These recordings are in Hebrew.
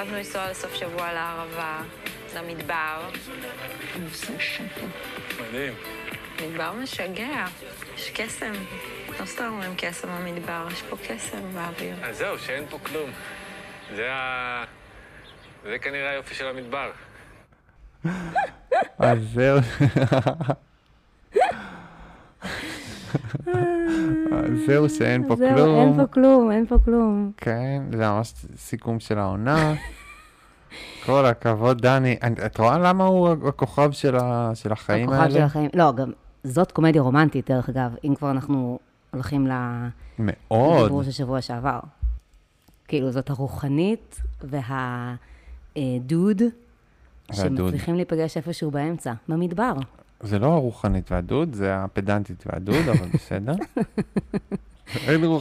החלטנו לנסוע לסוף שבוע לערבה, למדבר. מדהים. מדבר משגע, יש קסם. לא סתם אומרים קסם במדבר, יש פה קסם באוויר. אז זהו, שאין פה כלום. זה ה... זה כנראה היופי של המדבר. אז זהו. זהו שאין פה זהו, אין כלום. פה כלום, אין פה כלום. כן, זה ממש סיכום של העונה. כל הכבוד, דני. את רואה למה הוא הכוכב של ה- של החיים הכוכב של האלה? החיים. לא, גם זאת קומדיה רומנטית, דרך אגב, אם כבר אנחנו הולכים מאוד. לדיבור של שבוע שעבר. כאילו, זאת הרוחנית והדוד, והדוד. שמצליחים להיפגש איפשהו באמצע, במדבר. זה לא הרוחנית והדוד, זה הפדנטית והדוד, אבל בסדר.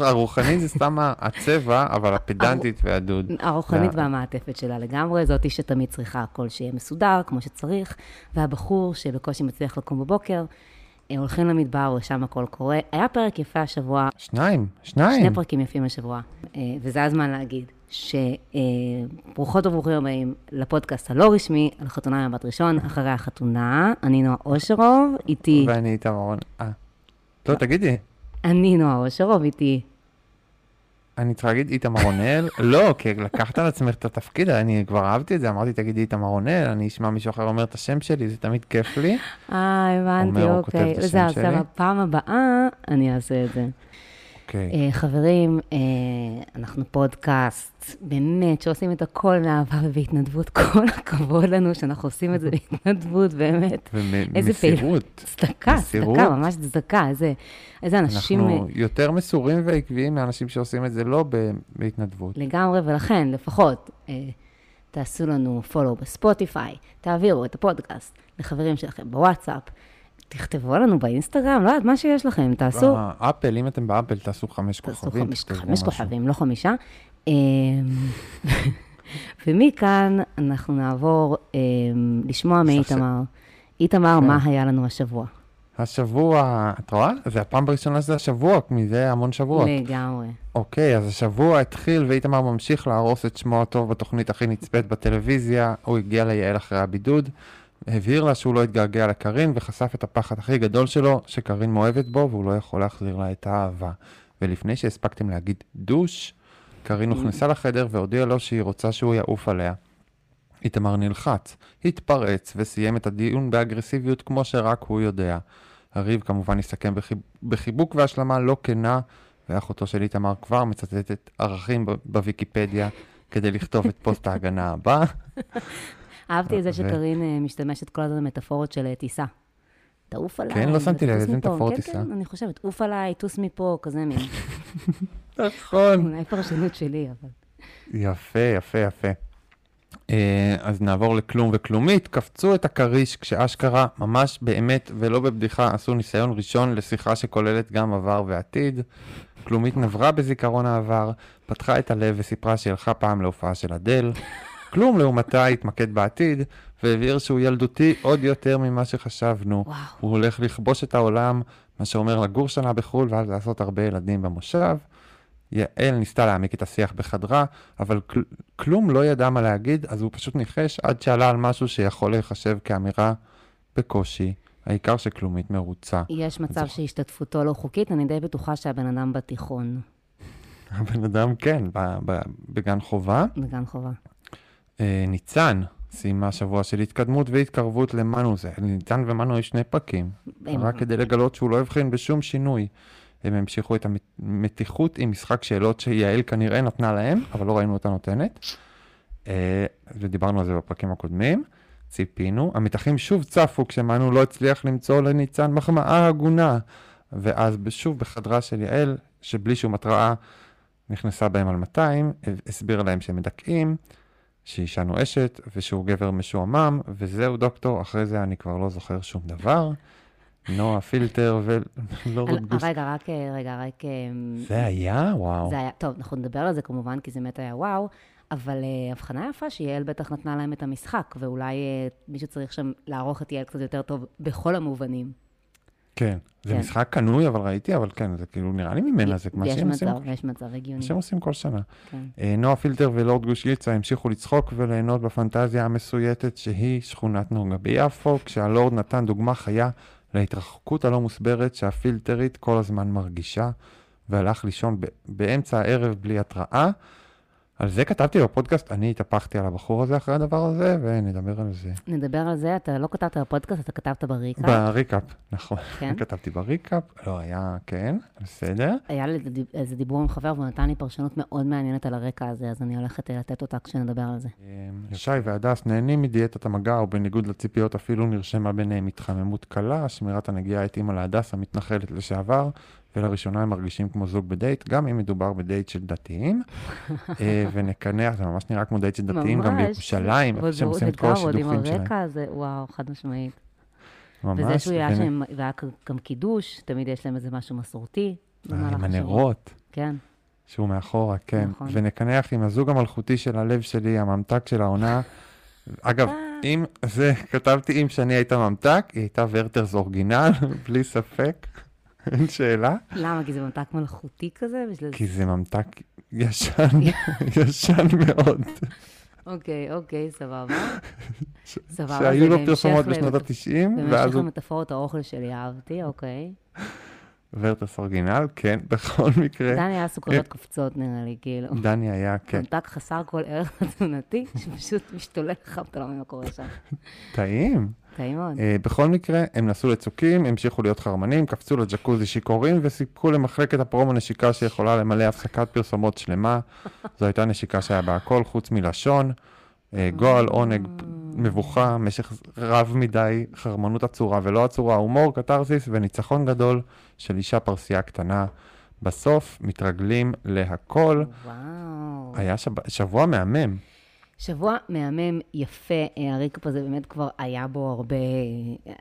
הרוחנית זה סתם הצבע, אבל הפדנטית והדוד. הרוחנית וה- והמעטפת שלה לגמרי, זאתי שתמיד צריכה הכל שיהיה מסודר, כמו שצריך, והבחור שבקושי מצליח לקום בבוקר, אה, הולכים למדבר ושם הכל קורה. היה פרק יפה השבוע, שניים, שניים. שני פרקים יפים השבוע, אה, וזה הזמן להגיד שברוכות וברוכים הבאים לפודקאסט הלא רשמי על חתונה עם בת ראשון, אחרי החתונה, אני נועה אושרוב, איתי, ואני איתמר רון. אה. לא, תגידי, אני נועה אושרוב, איתי. אני צריכה להגיד איתמר רונל? לא, כי לקחת על עצמך את התפקיד, אני כבר אהבתי את זה, אמרתי, תגידי איתמר רונל, אני אשמע מישהו אחר אומר את השם שלי, זה תמיד כיף לי. אה, הבנתי, אוקיי. את השם זה, אז שלי. בפעם הבאה אני אעשה את זה. אוקיי. אה, חברים, אה, אנחנו פודקאסט, באמת, שעושים את הכל מאהבה ובהתנדבות. כל הכבוד לנו שאנחנו עושים את זה בהתנדבות, באמת. ומסירות. צדקה. צדקה, ממש צדקה. איזה, איזה אנשים אנחנו אה, יותר מסורים ועקביים מאנשים שעושים את זה לא בהתנדבות. לגמרי, ולכן, לפחות, תעשו לנו follow בספוטיפיי, תעבירו את הפודקאסט לחברים שלכם בוואטסאפ, תכתבו לנו באינסטגרם, לא יודעת, מה שיש לכם, תעשו. באפל, אם אתם באפל, תעשו חמש תעשו כוכבים. תכתבו חמש. כוכבים, לא חמישה. אמ, ומכאן אנחנו נעבור אמ, לשמוע מאיתמר. איתמר, כן. מה היה לנו השבוע? השבוע, את רואה? זה הפעם הראשונה שזה השבוע, מזה המון שבועות. לגמרי. אוקיי, אז השבוע התחיל ואיתמר ממשיך להרוס את שמו הטוב בתוכנית הכי נצפית בטלוויזיה. הוא הגיע ליעל אחרי הבידוד, הבהיר לה שהוא לא התגעגע לקארין וחשף את הפחד הכי גדול שלו, שקארין מאוהבת בו והוא לא יכול להחזיר לה את האהבה. ולפני שהספקתם להגיד דוש, קארין הוכנסה לחדר והודיעה לו שהיא רוצה שהוא יעוף עליה. איתמר נלחץ, התפרץ וסיים את הדיון באגרסיביות כמו שרק הוא יודע. הריב כמובן הסתכם בחיב... בחיבוק והשלמה לא כנה, ואחותו של איתמר כבר מצטטת ערכים ב- בוויקיפדיה כדי לכתוב את פוסט ההגנה הבא. אהבתי את זה ו- שקארין אה, משתמשת כל הזמן במטאפורות של אה, טיסה. תעוף עליי. כן, לא שמתי לב, איזה. מטאפורות כן, טיסה? כן, אני חושבת, עוף עליי, טוס מפה, כזה מין. נכון. אולי פרשנות שלי, אבל... יפה, יפה, יפה. אה, אז נעבור לכלום וכלומית. קפצו את הכריש כשאשכרה, ממש באמת ולא בבדיחה, עשו ניסיון ראשון לשיחה שכוללת גם עבר ועתיד. כלומית נברה בזיכרון העבר, פתחה את הלב וסיפרה שהיא הלכה פעם להופעה של אדל. כלום לעומתה התמקד בעתיד, והבהיר שהוא ילדותי עוד יותר ממה שחשבנו. וואו. הוא הולך לכבוש את העולם, מה שאומר לגור שנה בחו"ל ואז לעשות הרבה ילדים במושב. יעל ניסתה להעמיק את השיח בחדרה, אבל כל, כלום לא ידע מה להגיד, אז הוא פשוט ניחש עד שעלה על משהו שיכול להיחשב כאמירה בקושי. העיקר שכלומית מרוצה. יש מצב זוכר. שהשתתפותו לא חוקית, אני די בטוחה שהבן אדם בתיכון, הבן אדם כן, ב, ב, בגן חובה. בגן חובה. אה, ניצן סיימה שבוע של התקדמות והתקרבות למנו. זה, ניצן ומנו יש שני פרקים, רק כדי לגלות שהוא לא הבחין בשום שינוי. הם המשיכו את המתיחות עם משחק שאלות שיעל כנראה נתנה להם, אבל לא ראינו אותה נותנת. אה, ודיברנו על זה בפרקים הקודמים. ציפינו. המתחים שוב צפו כשמנו לא הצליח למצוא לניצן מחמאה הגונה. ואז שוב בחדרה של יעל, שבלי שום התראה נכנסה בהם על 200, הסבירה להם שהם מדכאים, שאישה נואשת, ושהוא גבר משועמם, וזהו דוקטור, אחרי זה אני כבר לא זוכר שום דבר. נועה פילטר על- רות גוס. רגע, רק, אה, רגע, רק... אה, זה היה? וואו. זה היה, טוב, אנחנו נדבר על זה כמובן, כי זה באמת היה וואו, אבל uh, הבחנה יפה שיעל בטח נתנה להם את המשחק, ואולי uh, מישהו צריך שם לערוך את יעל קצת יותר טוב בכל המובנים. כן. זה כן. משחק קנוי, אבל ראיתי, אבל כן, זה כאילו נראה לי ממנה, זה מה יש שהם עושים. מצב, יש מצב, הגיוני. מה שהם עושים כל שנה. כן. אה, נועה פילטר ולורד גוש גיצה המשיכו לצחוק וליהנות בפנטזיה המסויטת שהיא שכונת נוגה ביפו, כשהלורד נתן דוגמה חיה להתרחקות הלא מוסברת שהפילטרית כל הזמן מרגישה, והלך לישון ב- באמצע הערב בלי התראה. על זה כתבתי בפודקאסט, אני התהפכתי על הבחור הזה אחרי הדבר הזה, ונדבר על זה. נדבר על זה, אתה לא כתבת בפודקאסט, אתה כתבת ב recap. ב recap, נכון. כן. כתבתי ב recap, לא היה, כן, בסדר. היה לי איזה דיבור עם חבר, והוא נתן לי פרשנות מאוד מעניינת על הרקע הזה, אז אני הולכת אה, לתת אותה כשנדבר על זה. אמ, שי והדס נהנים מדיאטת המגע, ובניגוד לציפיות אפילו נרשמה ביניהם התחממות קלה, שמירת הנגיעה התאימה להדס המתנחלת לשעבר, ולראשונה הם מרגישים כמו זוג בדייט, גם אם מדובר בדייט של דתיים. אה, ונקנח, זה ממש נראה כמו דייט של דתיים, גם בירושלים, איפה שהם עושים את כל ועוד עם השידוכים שלהם. הרקע הזה, וואו, חד משמעית. ממש, וזה שהוא היה שם, והיה גם קידוש, תמיד יש להם איזה משהו מסורתי. אה, עם. הנרות. כן. שהוא מאחורה, כן. נכון. ונקנח עם הזוג המלכותי של הלב שלי, הממתק של העונה. אגב, אה. אם זה, כתבתי אם שני הייתה ממתק, היא הייתה ורטרס אורגינל, בלי ספק, אין שאלה, למה? כי זה ממתק מלאכותי כזה? בשביל... כי זה ממתק ישן, ישן מאוד, אוקיי, אוקיי, סבבה. סבבה, שהיו זה לו בהמשך פרסומות בשנות ה-90, ואז בהמשך למטאפורות האוכל שלי, אהבתי, אוקיי. ורטרס אורגינל, כן, בכל מקרה, דני היה סוכריות אה. קופצות, נראה לי, כאילו. דני היה, כן, ממתק חסר כל ערך תזונתי, שפשוט משתולל לך, ואתה לא מבין מה קורה שם. טעים. טעים מאוד. אה, בכל מקרה, הם נסעו לצוקים, המשיכו להיות חרמנים, קפצו לג'קוזי שיכורים וסיפקו למחלקת הפרומו נשיקה שיכולה למלא הפסקת פרסומות שלמה. זו הייתה נשיקה שהיה בה הכל חוץ מלשון. אה, גועל, עונג, מבוכה, משך רב מדי, חרמנות עצורה ולא עצורה, הומור, קתרסיס וניצחון גדול של אישה פרסייה קטנה. בסוף מתרגלים להכל. וואו. היה שב- שבוע מהמם. שבוע מהמם, יפה, אה, הריקאפ הזה באמת כבר היה בו הרבה...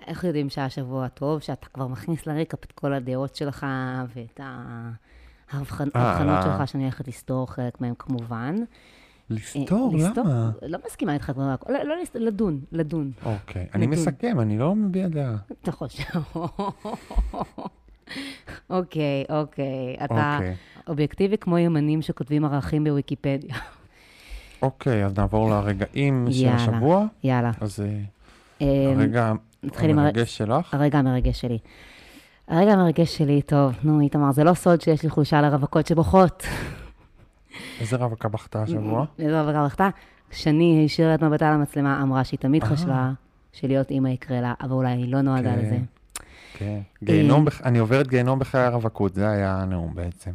איך יודעים שהיה שבוע טוב? שאתה כבר מכניס לריקאפ את כל הדעות שלך ואת ההבחנות אה, ההבחנות אה. שלך, שאני הולכת לסתור חלק מהם כמובן. לסתור? למה? לא מסכימה איתך כבר, לא, לא לסתור, לדון, לדון. אוקיי, אני. מסכם, אני לא מביע דעה. אתה חושב... אוקיי, אוקיי. אתה אוקיי. אובייקטיבי כמו ימנים שכותבים ערכים בוויקיפדיה. אוקיי, אז נעבור לרגעים של. השבוע. יאללה. אז אה, אה, הרגע המרגש שלך. הרגע המרגש שלי. הרגע המרגש שלי, טוב, נו, איתמר, זה לא סוד שיש לי חולשה לרווקות שבוכות. איזה רווקה בכתה השבוע? איזה רווקה בכתה? שני השאירה את מבטה למצלמה, אמרה שהיא תמיד אה. חשבה שלהיות אימא יקרה לה, אבל אולי היא לא נועדה כן. לזה. כן. גיהנום, בח- אני עוברת גיהנום בחיי הרווקות, זה היה הנאום בעצם.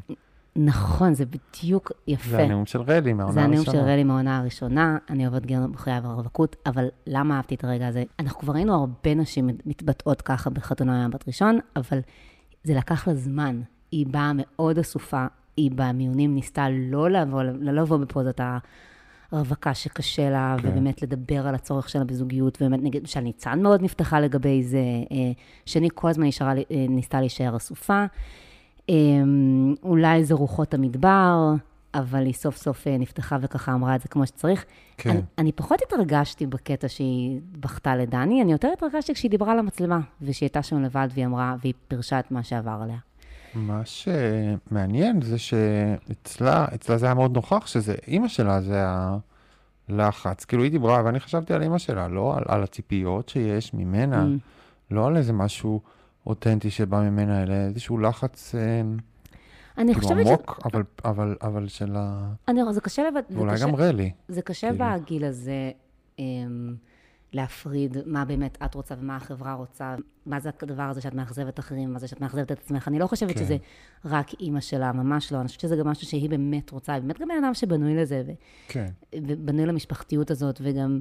נכון, זה בדיוק יפה. זה הנאום של רלי מהעונה זה הנאום הראשונה. של רלי מהעונה הראשונה, אני עובדת גיהנום בחיי הרווקות, אבל למה אהבתי את הרגע הזה? אנחנו כבר ראינו הרבה נשים מתבטאות ככה בחתונה בת ראשון, אבל זה לקח לה זמן. היא באה מאוד אסופה, היא במיונים ניסתה לא לבוא, לא לבוא בפוזת הרווקה שקשה לה, כן. ובאמת לדבר על הצורך שלה בזוגיות, ובאמת, נגיד, למשל, ניצן מאוד נפתחה לגבי זה, אה, שני כל הזמן נשארה, אה, ניסתה להישאר אסופה. אמ, אולי זה רוחות המדבר, אבל היא סוף סוף אה, נפתחה וככה אמרה את זה כמו שצריך. כן. אני, אני פחות התרגשתי בקטע שהיא בכתה לדני, אני יותר התרגשתי כשהיא דיברה למצלמה, ושהיא הייתה שם לבד והיא אמרה, והיא פירשה את מה שעבר עליה. מה שמעניין זה שאצלה, אצלה זה היה מאוד נוכח שזה, אימא שלה זה הלחץ. כאילו היא דיברה, ואני חשבתי על אימא שלה, לא על, על הציפיות שיש ממנה, Mm. לא על איזה משהו אותנטי שבא ממנה, אלא איזשהו לחץ אה, אני כאילו חושבת ש... עמוק, אבל, אבל, אבל של ה... אני, זה קשה לבד... ואולי קשה- גם רלי. זה קשה כאילו. בגיל הזה אמ, להפריד מה באמת את רוצה ומה החברה רוצה, מה זה הדבר הזה שאת מאכזבת אחרים, מה זה שאת מאכזבת את עצמך. אני לא חושבת כן. שזה רק אימא שלה, ממש לא. אני חושבת שזה גם משהו שהיא באמת רוצה, היא באמת גם בן אדם שבנוי לזה, ו- כן. ובנוי למשפחתיות הזאת, וגם...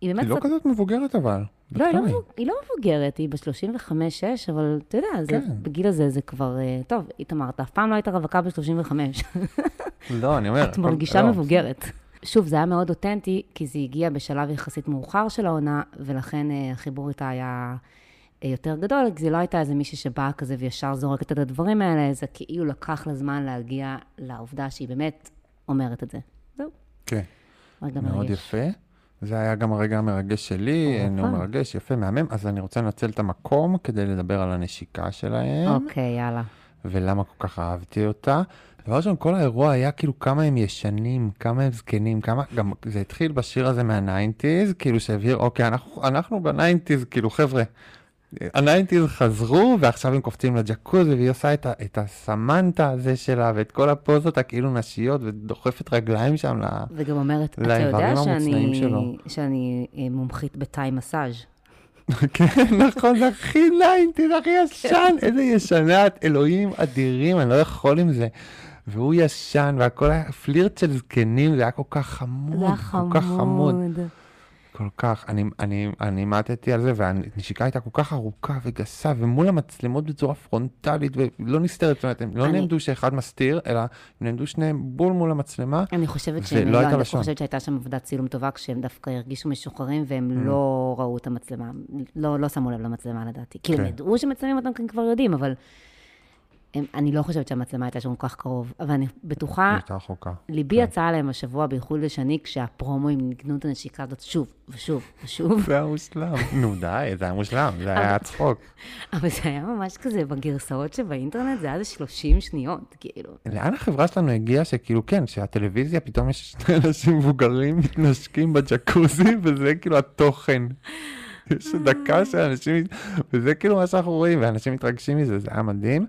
היא באמת... היא לא כזאת מבוגרת אבל. לא, היא לא, מבוג- היא לא מבוגרת, היא ב-35-6, אבל אתה יודע, זה, כן. בגיל הזה זה כבר... אה, טוב, איתמר, אתה אף פעם לא היית רווקה ב-35. לא, אני אומר... את מרגישה לא. מבוגרת. שוב, זה היה מאוד אותנטי, כי זה הגיע בשלב יחסית מאוחר של העונה, ולכן אה, החיבור איתה היה אה, יותר גדול, כי זה לא הייתה איזה מישהי שבאה כזה וישר זורקת את הדברים האלה, זה כאילו לקח לה זמן להגיע לעובדה שהיא באמת אומרת את זה. זהו, כן, מאוד מרגש. יפה. זה היה גם הרגע המרגש שלי, אופה. נאום מרגש, יפה, מהמם, אז אני רוצה לנצל את המקום כדי לדבר על הנשיקה שלהם, אוקיי, יאללה. ולמה כל כך אהבתי אותה. דבר ראשון, כל האירוע היה כאילו כמה הם ישנים, כמה הם זקנים, כמה, גם זה התחיל בשיר הזה מה nineties, כאילו שהבהיר, אוקיי, אנחנו, אנחנו ב nineties, כאילו חבר'ה, ה nineties חזרו, ועכשיו הם קופצים לג'קוזי, והיא עושה את, ה, את הסמנטה הזה שלה, ואת כל הפוזות הכאילו נשיות, ודוחפת רגליים שם ל... וגם אומרת, אתה יודע המוצנעים שלו. שאני, שאני אה, מומחית בתאי מסאז'. כן, נכון, זה הכי nineties, הכי ישן, איזה ישנת, אלוהים אדירים, אני לא יכול עם זה. והוא ישן, והכל היה פלירט של זקנים, זה היה כל כך חמוד, כל כך חמוד. כל כך. אני, אני, אני מתתי על זה, והנשיקה הייתה כל כך ארוכה וגסה, ומול המצלמות בצורה פרונטלית, ולא נסתרת, זאת אומרת, הם לא אני- נעמדו שאחד מסתיר, אלא הם נעמדו שניהם בול מול המצלמה. אני חושבת ולא שהם, הייתה לא, אני דווקא לשון. חושבת שהייתה שם עבודת צילום טובה, כשהם דווקא הרגישו משוחררים, והם Mm. לא ראו את המצלמה, לא, לא שמו לב למצלמה לדעתי. כאילו, הם כן. ידעו שמצלמים אותם, כי הם כבר יודעים, אבל הם, אני לא חושבת שהמצלמה הייתה שם כל כך קרוב. אבל אני בטוחה, הייתה רחוקה. ליבי כן. יצא עליהם השבוע, בייחוד לשני, כשהפרומואים ניגנו את הנשיקה הזאת שוב ושוב ושוב. זה היה מושלם. נו די, זה היה מושלם, זה היה צחוק. אבל זה היה ממש כזה, בגרסאות שבאינטרנט זה היה איזה 30 שניות, כאילו. לאן החברה שלנו הגיעה שכאילו כן, שהטלוויזיה פתאום יש שני אנשים מבוגרים מתנשקים בג'קוזי וזה כאילו התוכן. יש דקה שאנשים, וזה כאילו מה שאנחנו רואים, ואנשים מתרגשים מזה, זה היה מדהים.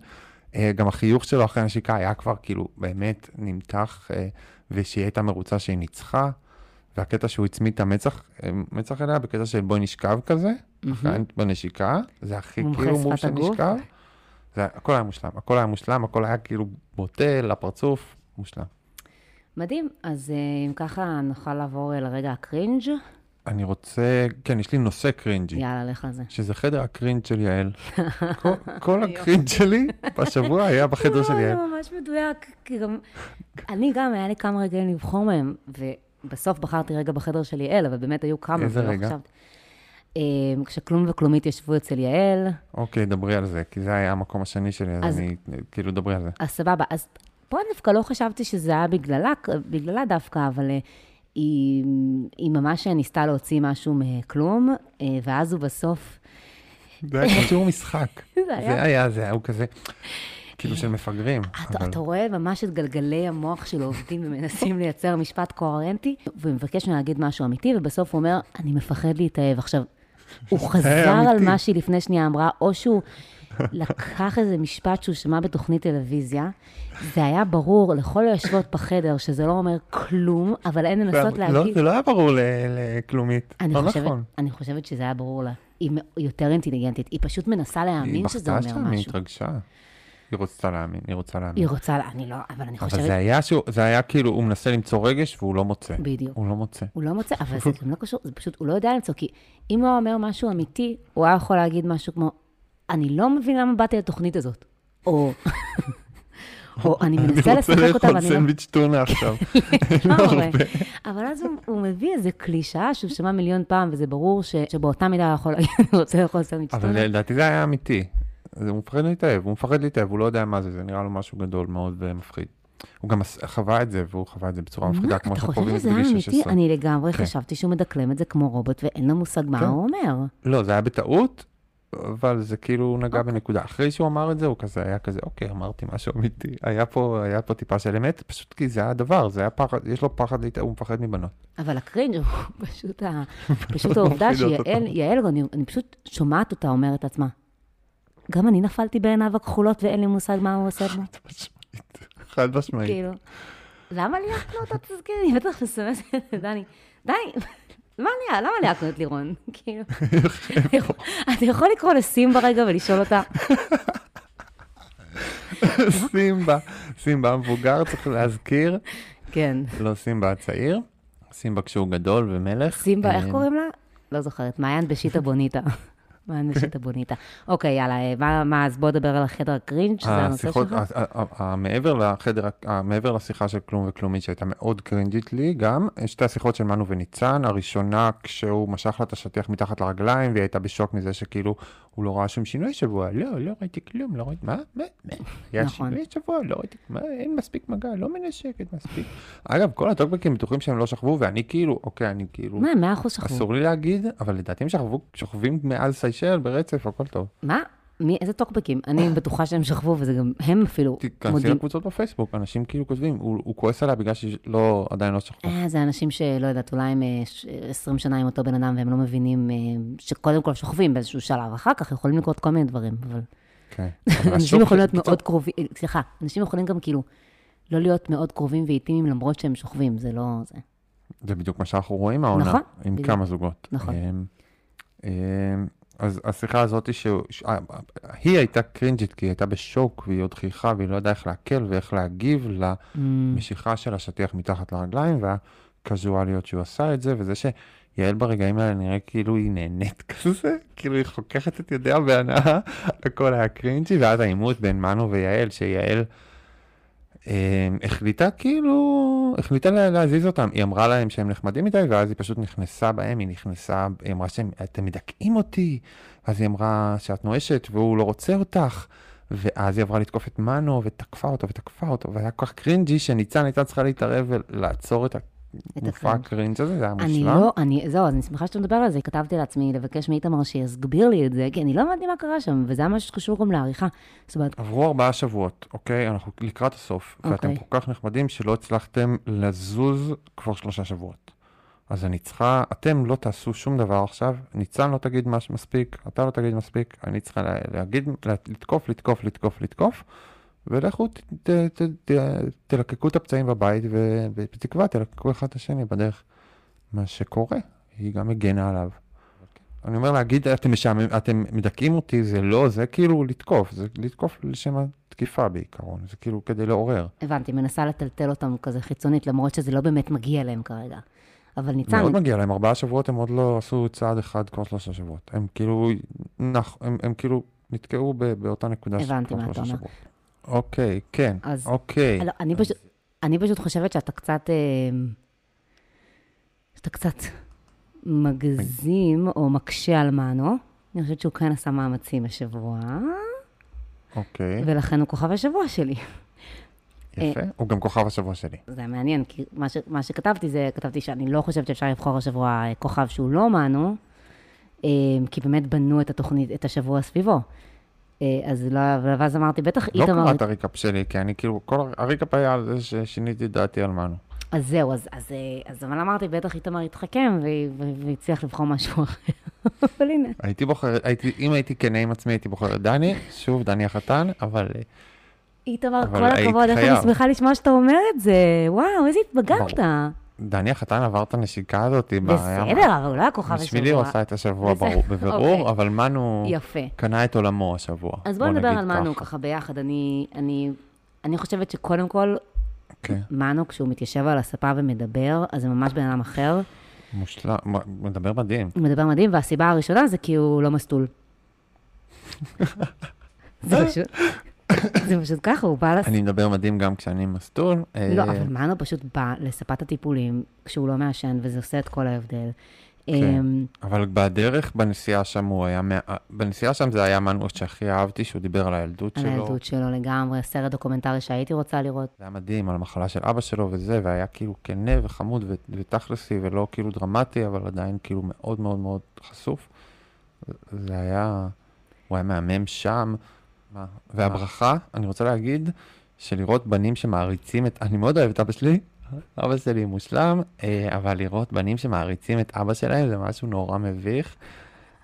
אה, גם החיוך שלו אחרי הנשיקה היה כבר כאילו באמת נמתח, אה, ושהיא הייתה מרוצה שהיא ניצחה. והקטע שהוא הצמיד את המצח, אה, מצח אליה בקטע של בואי נשכב כזה, בנשיקה, זה הכי כאילו הגוף. שנשכב. זה הכל היה מושלם, הכל היה מושלם, הכל היה כאילו בוטה לפרצוף, מושלם. מדהים, אז אם ככה נוכל לעבור לרגע ה cringe. אני רוצה, כן, יש לי נושא cringey, יאללה, לך על זה. שזה חדר ה cringe של יעל. כל- כל ה cringe שלי בשבוע היה בחדר של לא, יעל. זה ממש מדויק, כי גם... אני גם, היה לי כמה רגעים לבחור מהם, ובסוף בחרתי רגע בחדר של יעל, אבל באמת היו כמה, איזה רגע? אה, כשכלום וכלומית ישבו אצל יעל, אוקיי, דברי על זה, כי זה היה המקום השני שלי, אז אז- אני, כאילו, דברי על זה. אז סבבה. אז פה דווקא לא חשבתי שזה היה בגללה, בגללה דווקא, אבל אה, היא, היא ממש ניסתה להוציא משהו מכלום, אה, ואז הוא בסוף... זה היה שיעור משחק. זה זה היה... היה, זה היה, הוא כזה, כאילו של מפגרים. אתה, אבל- אתה רואה ממש את גלגלי המוח שלו עובדים ומנסים לייצר משפט קוהרנטי, ומבקש ממנו להגיד משהו אמיתי, ובסוף הוא אומר, אני מפחד להתאהב. עכשיו, הוא חזר על. מה שהיא לפני שנייה אמרה, או שהוא לקח איזה משפט שהוא שמע בתוכנית טלוויזיה. זה היה ברור לכל היושבות בחדר שזה לא אומר כלום, אבל הן מנסות לא, להגיד... זה לא היה ברור לכלומית. לא נכון. אני חושבת שזה היה ברור לה. היא יותר אינטליגנטית, היא פשוט מנסה להאמין היא שזה בכתה אומר שם, היא משהו. התרגשה. היא רוצה להאמין, היא רוצה להאמין. היא רוצה, לה- אני לא, אבל אני אבל חושבת... זה היה שהוא, זה היה כאילו, הוא מנסה למצוא רגש והוא לא מוצא. בדיוק. הוא לא מוצא. הוא לא מוצא, אבל זה גם לא קשור, זה פשוט, הוא לא יודע למצוא, כי אם הוא היה אומר משהו אמיתי, הוא היה יכול להגיד משהו כמו, אני לא מבין למה באתי לתוכנית הזאת. או, או אני מנסה לשחק אותה, אני רוצה לאכול ואני לא... סנדוויץ' טונה עכשיו. לגמרי. אבל אז הוא, מביא איזה קלישאה שהוא שמע מיליון פעם, וזה ברור שבאותה מידה הוא יכול להגיד, אני רוצה לאכול סנדוויץ' אבל טונה. לדעתי זה היה אמיתי. הוא מפחד להתאהב, הוא מפחד להתאהב, הוא לא יודע מה זה, זה נראה לו משהו גדול מאוד ומפחיד. הוא גם חווה את זה, והוא חווה את זה בצורה מפחידה, כמו שאנחנו חווים את זה בגיל אמיתי? 16. אני לגמרי כן. חשבתי שהוא מדקלם את זה כמו רובוט, ואין לו מושג מה כן. הוא אומר. לא, זה היה בטעות, אבל זה כאילו נגע בנקודה. אחרי שהוא אמר את זה, הוא כזה היה כזה, אוקיי, אמרתי משהו אמיתי. היה פה, היה פה טיפה של אמת, פשוט כי זה הדבר, זה היה פחד, יש לו פחד הוא מפחד מבנות. אבל הקרינג' הוא פשוט, ה... פשוט העובדה שיעל, יעל, אני, אני פשוט שומעת אותה אומרת לעצמה, גם אני נפלתי בעיניו הכחולות ואין לי מושג מה הוא עושה בו. חד משמעית. כאילו, למה ליהקנו אותו תזכיר? אני בטח מסמסת לדני, די, מה ליהק? למה ליהקנו את לירון? כאילו, אתה יכול לקרוא לסימבה רגע ולשאול אותה, סימבה, סימבה המבוגר, צריך להזכיר, כן, לא סימבה הצעיר, סימבה כשהוא גדול ומלך. סימבה, איך אה, קוראים לה? לא זוכרת, מעיין בשיטה בוניטה. מה אנשית הבוניטה. אוקיי, יאללה, אה, מה- מה, אז בוא נדבר על החדר הקרינג', שזה הנושא שלך. מעבר לחדר, מעבר לשיחה של כלום וכלומית שהייתה מאוד קרינג'ית לי גם, שתי השיחות של מנו וניצן, הראשונה כשהוא משך לה את השטיח מתחת לרגליים והיא הייתה בשוק מזה שכאילו הוא לא ראה שום שינוי השבוע, לא, לא ראיתי כלום, לא ראיתי, מה, מה, מה, היה נכון. שינוי השבוע, לא ראיתי, מה, אין מספיק מגע, לא מנשקת מספיק. אגב, כל הטוקבקים בטוחים שהם לא שכבו ואני כאילו, אוקיי, אני כאילו, מה, מאה אחוז שכבו. אסור לי להגיד, אבל לדעתי הם שכבו, שוכבים מאז סיישל ברצף, הכל טוב. מה? מי, איזה טוקבקים? אני בטוחה שהם שכבו, וזה גם, הם אפילו תיכנסי מודים. לקבוצות בפייסבוק, אנשים כאילו כותבים, הוא, הוא כועס עליה בגלל שלא, עדיין לא שכחו. אה, זה אנשים שלא יודעת, אולי הם אה, ש- 20 שנה עם אותו בן אדם והם לא מבינים אה, שקודם כל שוכבים באיזשהו שלב, אחר כך יכולים לקרות כל מיני דברים, אבל כן. אנשים יכולים להיות מאוד קרובים, אה, סליחה, אנשים יכולים גם כאילו לא להיות מאוד קרובים ואיטיים למרות שהם שוכבים, זה לא זה. זה בדיוק מה שאנחנו רואים העונה, נכון, עם בדיוק. כמה זוגות. נכון. אז השיחה הזאת, ש- ש- אה, היא הייתה קרינג'ית, כי היא הייתה בשוק, והיא עוד חייכה, והיא לא ידעה איך להקל ואיך להגיב Mm, למשיכה של השטיח מתחת לרגליים, והקזואליות שהוא עשה את זה, וזה שיעל ברגעים האלה נראה כאילו היא נהנית כזה, כאילו היא חוככת את ידיה בהנאה, הכל היה cringey, ואז העימות בין מנו ויעל, שיעל אה, החליטה כאילו, החליטה לה- להזיז אותם. היא אמרה להם שהם נחמדים מדי, ואז היא פשוט נכנסה בהם, היא נכנסה, היא אמרה שאתם מדכאים אותי, אז היא אמרה שאת נואשת והוא לא רוצה אותך. ואז היא עברה לתקוף את מנו, ותקפה אותו, ותקפה אותו, והיה כל כך cringey, שניצן הייתה צריכה להתערב ולעצור את המופע ה cringe. ה cringe הזה, זה היה אני מושלם. לא, אני, זהו, אז אני שמחה שאתה מדבר על זה, כתבתי לעצמי לבקש מאיתמר שיסביר לי את זה, כי אני לא הבנתי מה קרה שם, וזה היה משהו שקשור גם לעריכה. זאת אומרת, עברו ארבעה שבועות, אוקיי? אנחנו לקראת הסוף, ואתם אוקיי. כל כך נחמדים שלא הצלחתם לזוז כבר שלושה שבועות. אז אני צריכה, אתם לא תעשו שום דבר עכשיו, ניצן לא תגיד מה שמספיק, אתה לא תגיד מספיק, אני צריכה לה- להגיד, לה- לתקוף, לתקוף, לתקוף, לתקוף, ולכו ת, ת, ת, ת, תלקקו את הפצעים בבית, ובתקווה תלקקו אחד את השני בדרך. מה שקורה, היא גם הגנה עליו. אני אומר להגיד, אתם משעמם, אתם מדכאים אותי, זה לא, זה כאילו לתקוף, זה לתקוף לשם התקיפה בעיקרון, זה כאילו כדי לעורר. הבנתי, מנסה לטלטל אותם כזה חיצונית, למרות שזה לא באמת מגיע להם כרגע. אבל ניצן, מאוד מגיע להם, ארבעה שבועות הם עוד לא עשו צעד אחד כבר שלושה שבועות. הם כאילו, נח, הם, הם כאילו נתקעו באותה נקודה של הבנתי כבר מה אתה שלושה אומר. אוקיי, כן, אז- אוקיי. לא, אני, פשוט, אני פשוט חושבת שאתה קצת, אה, שאתה קצת מגזים או מקשה על מנו. אני חושבת שהוא כן עשה מאמצים השבוע, אוקיי, ולכן הוא כוכב השבוע שלי. יפה. הוא גם כוכב השבוע שלי. זה מעניין, כי מה, ש, מה שכתבתי זה, כתבתי שאני לא חושבת שאפשר לבחור השבוע אה, כוכב שהוא לא מנו, אה, כי באמת בנו את התוכנית, את השבוע סביבו. אה, אז לא, ואז אמרתי, בטח לא איתמר... קראת הריקאפ שלי, כי אני כאילו, כל הריקאפ היה על זה ששיניתי דעתי על מנו. אז זהו, אז, אז, אה, אז אבל אמרתי, בטח איתמר ו- והצליח לבחור משהו אחר. אבל הנה. הייתי בוחר, הייתי, אם הייתי כנה עם עצמי, הייתי בוחר את דני, שוב, דני החתן, אבל אה, איתמר, כל הכבוד, איך אני. שמחה לשמוע שאתה אומר את זה. וואו, איזה התבגרת. דני החתן עבר את הנשיקה הזאת. בים. בסדר, אבל הוא לא היה כוכב השבוע. בשבילי הוא עשה את השבוע בבירור, אוקיי. אבל מנו. קנה את עולמו השבוע. אז בואו בוא נדבר על מנו ככה. ביחד. אני, אני, אני חושבת שקודם כל, כן, מנו, כשהוא מתיישב על הספה ומדבר, אז זה ממש בן אדם אחר. מושלם, מדבר מדהים. הוא מדבר מדהים, והסיבה הראשונה זה כי הוא לא מסטול. זה פשוט, זה פשוט ככה, הוא בא לס... אני מדבר מדהים גם כשאני מסטול. אה, לא, אבל מנו פשוט בא לספת הטיפולים כשהוא לא מעשן, וזה עושה את כל ההבדל. כן. אמ, אבל בדרך, בנסיעה שם הוא היה, מה- בנסיעה שם זה היה מנו שהכי אהבתי, שהוא דיבר על הילדות על שלו. הילדות שלו לגמרי, סרט דוקומנטרי שהייתי רוצה לראות. זה היה מדהים, על המחלה של אבא שלו וזה, והיה כאילו כנה וחמוד ותכלסי, ולא כאילו דרמטי, אבל עדיין כאילו מאוד מאוד מאוד חשוף. זה היה, הוא היה מהמם שם. מה? והברכה, אני רוצה להגיד, שלראות בנים שמעריצים את, אני מאוד אוהב את אבא שלי, אבא שלי מושלם, אה, אבל לראות בנים שמעריצים את אבא שלהם זה משהו נורא מביך.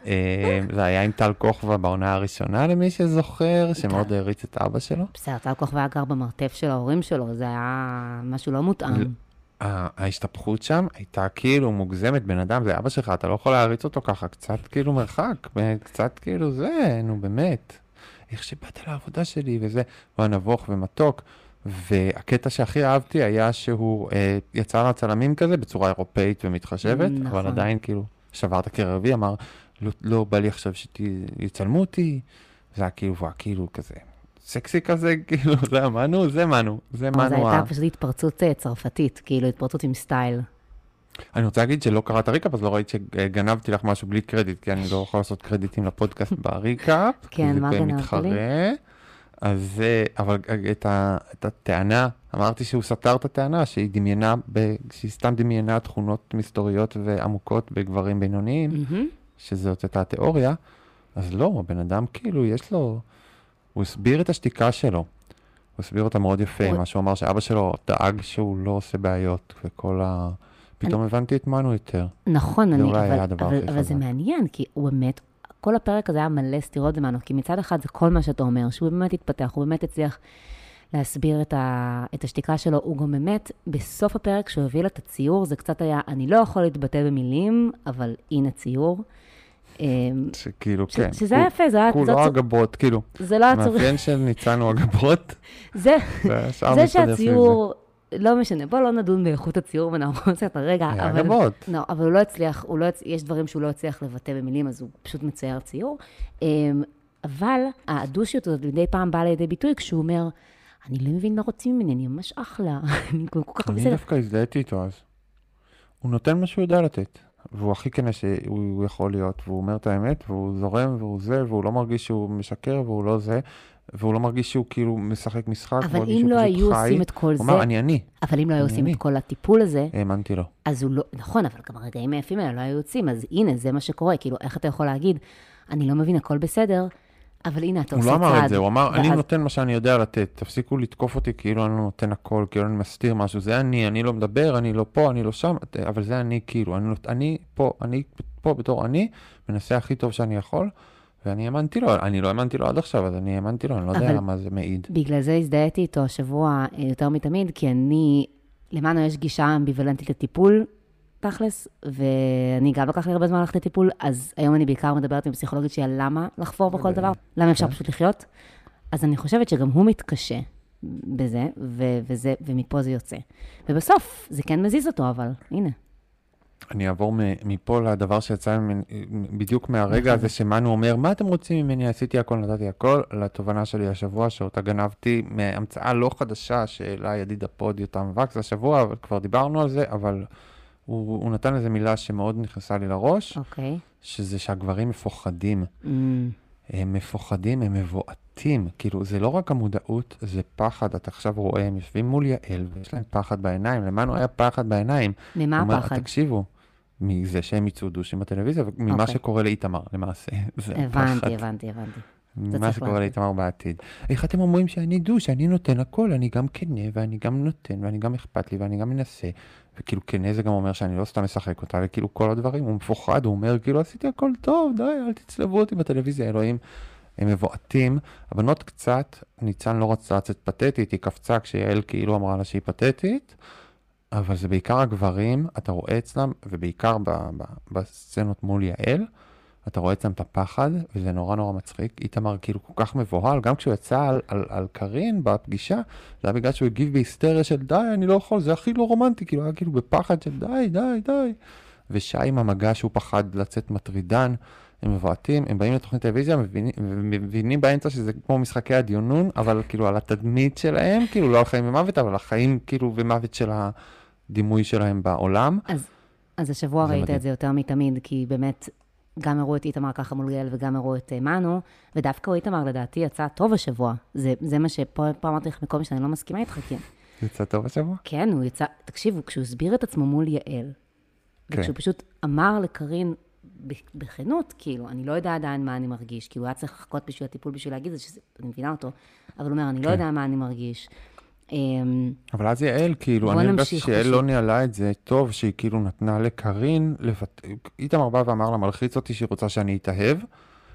אה, זה היה עם טל כוכבא בעונה הראשונה, למי שזוכר, שמאוד העריץ את אבא שלו. בסדר, טל כוכבא היה גר במרתף של ההורים שלו, זה היה משהו לא מותאם. ההשתפכות שם הייתה כאילו מוגזמת, בן אדם, זה אבא שלך, אתה לא יכול להריץ אותו ככה, קצת כאילו מרחק, קצת כאילו זה, נו באמת. איך שבאת לעבודה שלי וזה, הוא היה נבוך ומתוק, והקטע שהכי אהבתי היה שהוא אה, יצר הצלמים כזה בצורה אירופאית ומתחשבת, נכון. אבל עדיין כאילו שבר את הקיר הרביעי, אמר, לא, לא בא לי עכשיו שיצלמו אותי, זה היה כאילו, והוא היה כאילו כזה, סקסי כזה, כאילו, זה היה מנו, זה מנו, זה so מנו. הייתה ה- פשוט התפרצות אה, צרפתית, כאילו התפרצות עם סטייל. אני רוצה להגיד שלא קראת recap, אז לא ראית שגנבתי לך משהו בלי קרדיט, כי אני לא יכול לעשות קרדיטים לפודקאסט ב recap. כן, מה גנבת לי? אז אה, אבל את, ה, את הטענה, אמרתי שהוא סתר את הטענה, שהיא דמיינה, ב, שהיא סתם דמיינה תכונות מסתוריות ועמוקות בגברים בינוניים, מהמם. שזאת הייתה התיאוריה, אז לא, הבן אדם כאילו, יש לו, הוא הסביר את השתיקה שלו. הוא הסביר אותה מאוד יפה, הוא- מה שהוא אמר שאבא שלו דאג שהוא לא עושה בעיות, וכל ה... פתאום הבנתי את מנו יותר. נכון, אני, אבל, היה הדבר אבל, אבל זה. מעניין, כי הוא באמת, כל הפרק הזה היה מלא סתירות ממנו, כי מצד אחד זה כל מה שאתה אומר, שהוא באמת התפתח, הוא באמת הצליח להסביר את, ה, את השתיקה שלו, הוא גם באמת, בסוף הפרק, כשהוא הביא לה את הציור, זה קצת היה, אני לא יכול להתבטא במילים, אבל הנה ציור. אמ, שכאילו, ש- כן. שזה היה יפה, זה היה, כולו הגבות, כאילו. זה לא היה צורך, המאפיין של ניצן הוא הגבות, זה, זה שהציור, לא משנה, בוא לא נדון באיכות הציור ונעבור את זה הרגע, היה אבל... גבות. לא, אבל הוא לא הצליח, הוא לא, יש דברים שהוא לא הצליח לבטא במילים, אז הוא פשוט מצייר ציור. אמ, אבל הדושיות הזאת מדי פעם באה לידי ביטוי כשהוא אומר, אני לא מבין מה רוצים ממני, אני ממש אחלה, אני כל כך אני בסדר. דווקא הזדהיתי איתו אז. הוא נותן מה שהוא יודע לתת. והוא הכי כנה שהוא יכול להיות, והוא אומר את האמת, והוא זורם, והוא זה, והוא לא מרגיש שהוא משקר, והוא לא זה, והוא לא מרגיש שהוא כאילו משחק משחק, אבל אם לא היו חי. עושים את כל הוא זה, אמר, אני אני. אבל אם לא היו עושים אני. את כל הטיפול הזה, האמנתי לו. אז הוא לא, נכון, אבל גם הרגעים היפים האלה לא היו יוצאים, אז הנה, זה מה שקורה, כאילו, איך אתה יכול להגיד, אני לא מבין, הכל בסדר, אבל הנה, אתה הוא עושה לא צעד. אמר את זה, הוא אמר, אני נותן מה שאני יודע לתת, תפסיקו לתקוף אותי כאילו אני לא נותן הכל, כאילו אני מסתיר משהו, זה אני, אני לא מדבר, אני לא פה, אני לא שם, אבל זה אני כאילו, אני, אני פה, אני פה בתור אני, מנסה הכי טוב שאני יכול, ואני האמנתי לו, אני לא האמנתי לו עד עכשיו, אז אני האמנתי לו, אני לא יודע אבל- מה זה מעיד. בגלל זה הזדהיתי איתו השבוע אה, יותר מתמיד, כי אני, למנו יש גישה אמביוולנטית לטיפול, תכלס, ואני גם לקח לי הרבה זמן ללכת לטיפול, אז היום אני בעיקר מדברת עם פסיכולוגית שהיא על למה לחפור בכל דבר, למה אפשר פשוט לחיות. אז אני חושבת שגם הוא מתקשה בזה, ו- וזה, ומפה זה יוצא. ובסוף, זה כן מזיז אותו, אבל הנה. אני אעבור מפה לדבר שיצא ממני, בדיוק מהרגע. הזה שמנו אומר, מה אתם רוצים ממני? עשיתי הכל, נתתי הכל, לתובנה שלי השבוע, שאותה גנבתי מהמצאה לא חדשה שהעלה ידיד ה pod יותם וקס השבוע, אבל כבר דיברנו על זה, אבל הוא, הוא נתן איזה מילה שמאוד נכנסה לי לראש, אוקיי. שזה שהגברים מפוחדים. Mm, הם מפוחדים, הם מבועתים. כאילו, זה לא רק המודעות, זה פחד. אתה עכשיו רואה, הם יושבים מול יעל, ויש להם פחד בעיניים. למנו היה פחד בעיניים. ממה אומר, הפחד? תקשיבו, מזה שהם יצאו דושים בטלוויזיה, וממה אוקיי. שקורה לאיתמר, למעשה. זה הפחד. הבנתי, הבנתי, הבנתי. ממה צריך שקורה. לאיתמר בעתיד. איך אתם אומרים שאני דוש, אני נותן הכל, אני גם כנה, ואני גם נותן, ואני גם אכפת לי, ואני גם מנסה. וכאילו כנה זה גם אומר שאני לא סתם משחק אותה, וכאילו כל הדברים, הוא מפוחד, הוא אומר כאילו עשיתי הכל טוב, די, אל תצלבו אותי בטלוויזיה, אלוהים. הם מבועתים, הבנות קצת, ניצן לא רצתה לצאת פתטית, היא קפצה כשיעל כאילו אמרה לה שהיא פתטית, אבל זה בעיקר הגברים, אתה רואה אצלם, ובעיקר ב, ב, בסצנות מול יעל, אתה רואה אצלם את הפחד, וזה נורא נורא מצחיק. איתמר כאילו כל כך מבוהל, גם כשהוא יצא על, על, על קארין בפגישה, זה היה בגלל שהוא הגיב בהיסטריה של די, אני לא יכול, זה הכי לא רומנטי, כאילו היה כאילו בפחד של די, די, די. ושי עם המגע שהוא פחד לצאת מטרידן, הם מבועטים, הם באים לתוכנית טלוויזיה, מבינים, מבינים באמצע שזה כמו משחקי הדיונון, אבל כאילו על התדמית שלהם, כאילו לא על חיים ומוות, אבל החיים כאילו ומוות של הדימוי שלהם בעולם. אז, אז השבוע ראית מדהים. את זה יותר מתמיד, כי באמת, גם הראו את איתמר ככה מול גאל וגם הראו את אה, מנו, ודווקא איתמר לדעתי יצא טוב השבוע. זה, זה מה שפה פה אמרתי לך מקודם שאני לא מסכימה איתך, כי יצא טוב השבוע? כן, הוא יצא, תקשיבו, כשהוא הסביר את עצמו מול יעל, כן. וכשהוא פשוט אמר לקארין ב- בכנות, כאילו, אני לא יודע עדיין מה אני מרגיש, כאילו, הוא היה צריך לחכות בשביל הטיפול בשביל להגיד את זה, שזה, אני מבינה אותו, אבל הוא אומר, אני לא כן. יודע מה אני מרגיש. אמ, אבל אז יעל, כאילו, אני הרגשתי שיעל. לא ניהלה את זה טוב, שהיא כאילו נתנה לקארין. איתמר בא ואמר לה, מלחיץ אותי שהיא רוצה שאני אתאהב,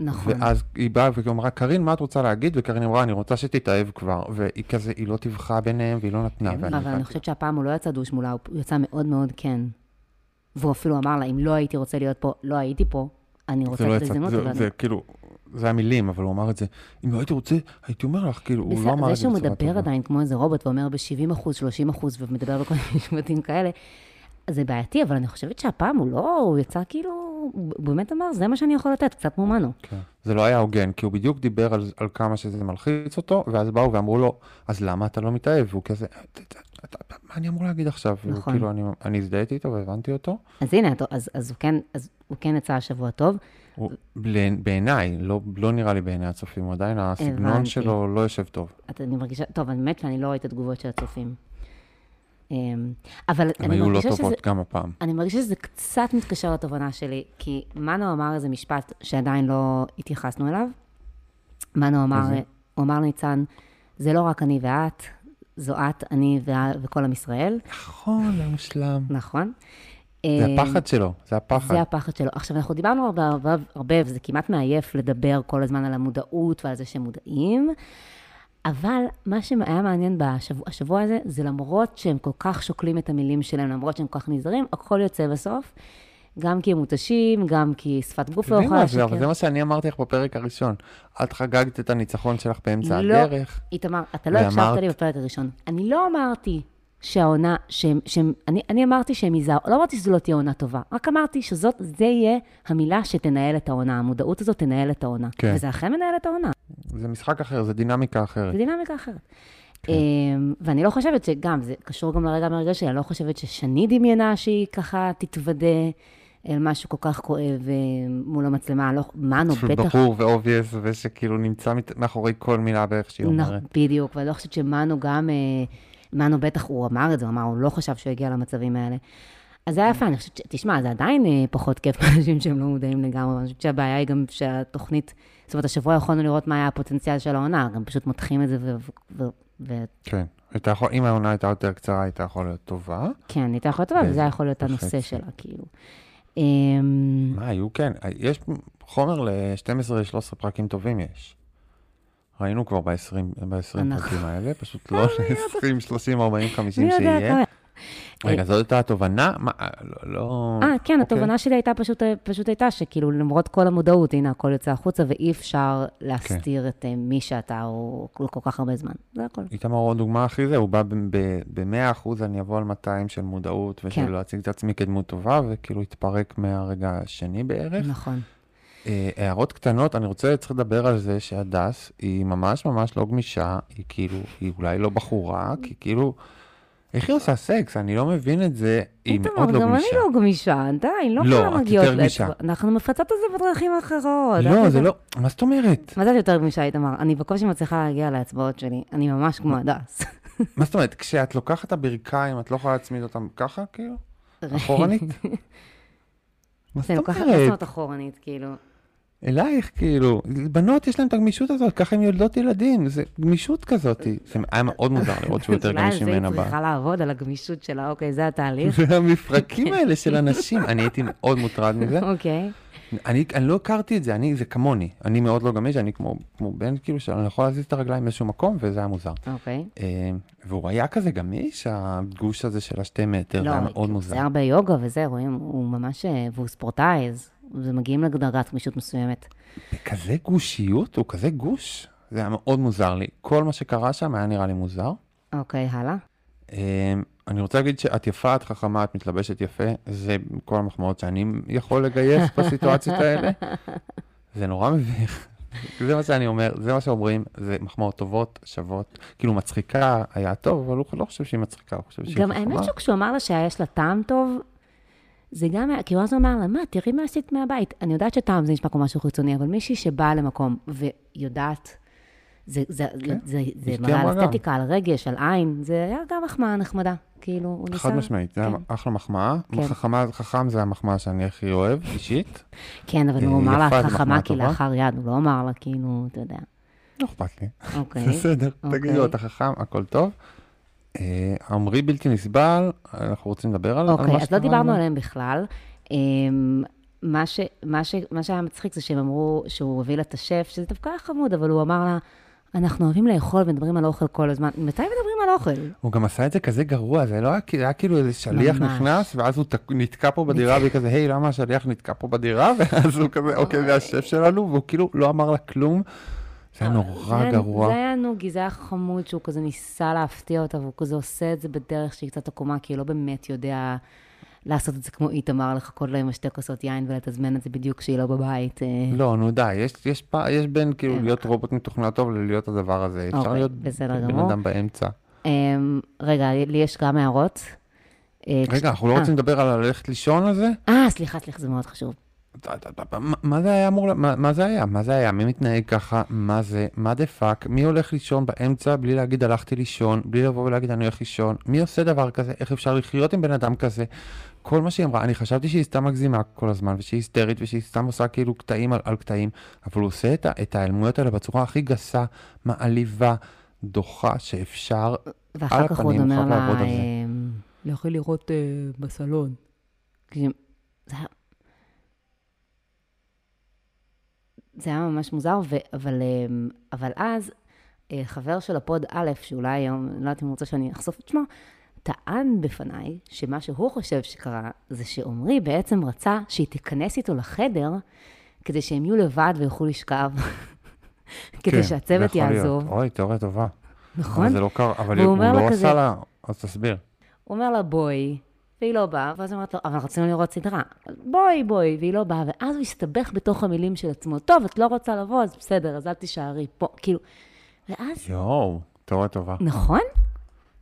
נכון. ואז היא באה ואמרה, קארין, מה את רוצה להגיד? וקארין אמרה, אני רוצה שתתאהב כבר, והיא כזה, היא לא טיווחה ביניהם, והיא לא נתנה, ואני אבל אני. חושבת שהפעם הוא לא יצא דוש מולה, הוא יצא מאוד מאוד כן. והוא אפילו אמר לה, אם לא הייתי רוצה להיות פה, לא הייתי פה, אני רוצה לא את ההזדמנות. זה כאילו, זה המילים, אבל הוא אמר את זה, אם לא הייתי רוצה, הייתי אומר לך, כאילו, הוא לא אמר את זה זה שהוא בצורה מדבר טובה. עדיין כמו איזה רובוט ואומר ב-70 אחוז, 30 אחוז, ומדבר בכל מיני משפטים כאלה, זה בעייתי, אבל אני חושבת שהפעם הוא לא, הוא יצא כאילו הוא באמת אמר, זה מה שאני יכול לתת, קצת כמו מנו. כן. זה לא היה הוגן, כי הוא בדיוק דיבר על, על כמה שזה מלחיץ אותו, ואז באו ואמרו לו, אז למה אתה לא מתאהב? והוא כזה, "אתה- אתה- אתה- מה אני אמור להגיד עכשיו? נכון. כאילו, אני, אני הזדהיתי איתו והבנתי אותו. אז הנה, אז, אז, הוא כן, אז הוא כן יצא השבוע טוב. בעיניי, לא, לא נראה לי בעיני הצופים, הוא עדיין, הסגנון הבנתי. שלו לא יושב טוב. אתה- אני מרגישה, טוב, האמת שאני לא רואה את התגובות של הצופים. אמ, אבל אני היו לא מרגישה שזה... טובות גם הפעם. אני מרגישה שזה קצת מתקשר לתובנה שלי, כי מנו אמר איזה משפט שעדיין לא התייחסנו אליו. מנו אמר? הוא אמר לניצן, זה לא רק אני ואת, זו את, אני וכל עם ישראל, נכון, זה מושלם. נכון? זה אמ, הפחד שלו, זה הפחד. זה הפחד שלו. עכשיו, אנחנו דיברנו הרבה, הרבה, הרבה, וזה כמעט מעייף לדבר כל הזמן על המודעות ועל זה שהם מודעים, אבל מה שהיה מעניין בשבוע השבוע הזה, זה למרות שהם כל כך שוקלים את המילים שלהם, למרות שהם כל כך נזהרים, הכל יוצא בסוף. גם כי הם מותשים, גם כי שפת גוף לא יכולה זה, אבל לשקר. זה מה שאני אמרתי לך בפרק הראשון. את חגגת את הניצחון שלך באמצע לא. הדרך. איתמר, אתה לא ואמרת- הקשבת לי בפרק הראשון. אני לא אמרתי שהעונה, שהם, שהם, אני, אני אמרתי שהם ייזהרו, לא אמרתי שזו לא תהיה עונה טובה, רק אמרתי שזאת, זה יהיה המילה שתנהל את העונה, המודעות הזאת תנהל את העונה. כן. וזה אכן מנהל את העונה, זה משחק אחר, זה דינמיקה אחרת. זו דינמיקה אחרת. אמ, ואני לא חושבת שגם, זה קשור גם לרגע מהרגע שלי, אני לא חושבת ששני דמיינה שהיא ככה תתוודה אל משהו כל כך כואב אה, מול המצלמה, לא, מנו בטח ברור ו obvious, ושכאילו נמצא מאחורי כל מילה בערך שהיא אומרת. בדיוק, ואני לא חושבת שמנו גם, אה, מנו בטח, הוא אמר את זה, הוא אמר, הוא לא חשב שהוא יגיע למצבים האלה. אז זה היה יפה, אני חושבת, תשמע, זה עדיין אה, פחות כיף לאנשים שהם לא מודעים לגמרי, אני חושבת שהבעיה היא גם שהתוכנית, זאת אומרת, השבוע יכולנו לראות מה היה הפוטנציאל של העונה, גם פשוט מותחים את זה, ו- ו- ו- כן. יכול- אם העונה הייתה יותר קצרה, הייתה יכולה להיות טובה. כן, הייתה יכולה להיות טובה, וזה היה יכול להיות הנושא. שלה, כאילו. מה, היו כן. יש חומר ל-12-13 פרקים טובים יש. ראינו כבר ב-20 אנחנו- פרקים האלה, פשוט לא ל-20, 30, 40, 50 מי יודע שיהיה. רגע, זאת הייתה התובנה? מה, לא- לא... אה, כן, אוקיי. התובנה שלי הייתה פשוט, פשוט הייתה שכאילו למרות כל המודעות, הנה, הכל יוצא החוצה, ואי אפשר להסתיר את אה, מי שאתה או כל כך הרבה זמן. זה הכל. איתמר עוד דוגמה הכי זה, הוא בא ב-100% אני אבוא על 200 של מודעות, כן. ושלא אציג את עצמי כדמות טובה, וכאילו התפרק מהרגע השני בערך. נכון. אה, הערות קטנות, אני רוצה, צריך לדבר על זה שהדס היא ממש ממש לא גמישה, היא כאילו, היא אולי לא בחורה, כי כאילו, איך היא עושה סקס? אני לא מבין את זה, היא מאוד לא גם גמישה. אני לא גמישה, די, לא לא, כולם את מגיעות יותר גמישה. אנחנו מפצות את זה בדרכים אחרות. לא, את זה. לא, מה זאת אומרת? מה זה יותר גמישה, איתמר? אני בקושי מצליחה להגיע לאצבעות שלי. אני ממש כמו הדס. מה זאת אומרת? כשאת לוקחת את הברכיים, את לא יכולה להצמיד אותם ככה, כאילו? אחורנית? מה זאת לוקחת לעצמות אומרת? אחורנית, כאילו. אלייך, כאילו, בנות יש להן את הגמישות הזאת, ככה הן יולדות ילדים, זה גמישות כזאת. זה היה מאוד מוזר לראות שהוא יותר אולי גמיש זה ממנה. ב- צריכה לעבוד, על הגמישות שלה, אוקיי, זה התהליך. והמפרקים האלה של אנשים, אני הייתי מאוד מוטרד מזה. אוקיי. אני, אני לא הכרתי את זה, אני, זה כמוני. אני מאוד לא גמיש, אני כמו, כמו בן, כאילו, שאני יכול להזיז את הרגליים באיזשהו מקום, וזה היה מוזר. אוקיי. אה, והוא היה כזה גמיש, הגוש הזה של השתי מטר, זה לא, היה מאוד זה מוזר. הרבה יוגה וזה, רואים, הוא ממש, אה, והוא ספורטאי, אז זה מגיעים לדרגת גמישות מסוימת. בכזה גושיות, הוא כזה גוש, זה היה מאוד מוזר לי. כל מה שקרה שם היה נראה לי מוזר. אוקיי, הלאה. אה, אני רוצה להגיד שאת יפה, את חכמה, את מתלבשת יפה, זה כל המחמאות שאני יכול לגייס בסיטואציות האלה. זה נורא מביך. זה מה שאני אומר, זה מה שאומרים, זה מחמאות טובות, שוות. כאילו מצחיקה היה טוב, אבל הוא לא חושב שהיא מצחיקה, הוא חושב שהיא גם חכמה. האמת שכשהוא אמר לה שיש לה טעם טוב, זה גם היה, כי הוא אז אמר לה, מה, תראי מה עשית מהבית. אני יודעת שטעם זה נשמע כמו משהו חיצוני, אבל מישהי שבאה למקום ויודעת, זה, זה, כן, זה, זה אשתי מראה על. אסתטיקה, על רגש, על עין, זה היה גם מחמאה נחמדה. כאילו, הוא ניסה... חד משמעית, זה כן. אחלה מחמאה. כן. חכמה, חכם זה המחמאה שאני הכי אוהב, אישית. כן, אבל אה, הוא אמר לה, זה חכמה מחמאה כי טובה. לאחר יד, הוא לא אמר לה, כאילו, אתה יודע. לא אכפת לי. אוקיי. בסדר, אוקיי. תגידו, אתה חכם, הכל טוב. אה, עמרי בלתי נסבל, אנחנו רוצים לדבר על על אוקיי, אז לא דיברנו? עליהם בכלל. אמ, מה, ש, מה, ש, מה שהיה מצחיק זה שהם אמרו שהוא הביא לה את השף, שזה דווקא היה חמוד, אבל הוא אמר לה, אנחנו אוהבים לאכול ומדברים על אוכל כל הזמן. מתי מדברים על אוכל? הוא גם עשה את זה כזה גרוע, זה לא היה, היה כאילו איזה שליח ממש. נכנס, ואז הוא תק- נתקע פה בדירה, והיא כזה, היי, למה השליח נתקע פה בדירה? ואז הוא כזה, אוקיי, זה השף שלנו, והוא כאילו לא אמר לה כלום. זה היה נורא זה גרוע. זה היה נוגי, זה היה חמוד שהוא כזה ניסה להפתיע אותה, והוא כזה עושה את זה בדרך שהיא קצת עקומה, כי הוא לא באמת יודע לעשות את זה כמו איתמר, לחכות לו עם השתי כוסות יין ולתזמן את זה בדיוק כשהיא לא בבית. אה, לא, נו די, יש, יש, פע- יש בין כאילו כן. להיות רובוט מתוכנן טוב ללהיות הדבר הזה. אפשר אוקיי, להיות בן. אדם באמצע. אמ, רגע, לי יש גם הערות. אה, רגע, אנחנו לא אה, רוצים לדבר על ללכת לישון על זה? אה, סליחה, סליחה, זה מאוד חשוב. מה- זה היה אמור, מה מה זה היה? מה זה היה? מי מתנהג ככה? מה זה? מה the fuck? מי הולך לישון באמצע בלי להגיד הלכתי לישון? בלי לבוא ולהגיד אני הולך לישון? מי עושה דבר כזה? איך אפשר לחיות עם בן אדם כזה? כל מה שהיא אמרה, אני חשבתי שהיא סתם מגזימה כל הזמן, ושהיא היסטרית, ושהיא סתם עושה כאילו קטעים על, על קטעים, אבל הוא עושה את, את ההיעלמויות האלה בצורה הכי גסה, מעליבה, דוחה, שאפשר. ואחר כך הוא עוד הפנים, אומר לה, לעבוד על זה. אמ, לכי לראות אה, בסלון. זה היה... זה היה ממש מוזר, ו... אבל, אמ, אבל אז אה, חבר של הפוד א', שאולי היום, לא יודעת אם הוא רוצה שאני אחשוף את שמו, טען בפניי שמה שהוא חושב שקרה זה שעמרי בעצם רצה שהיא תיכנס איתו לחדר כדי שהם יהיו לבד ויוכלו לשכב, כדי כן, שהצוות. יעזוב, אוי, תיאוריה טובה. נכון? אבל זה לא קרה, אבל הוא לה לא כזה- עשה לה, אז תסביר. הוא אומר לה, בואי, והיא לא באה, ואז היא אומרת לו, אבל רצינו לראות סדרה. בואי, בואי, והיא לא באה, ואז הוא הסתבך בתוך המילים של עצמו. טוב, את לא רוצה לבוא, אז בסדר, אז אל תישארי פה. כאילו, ואז, יואו, תיאוריה טובה. נכון?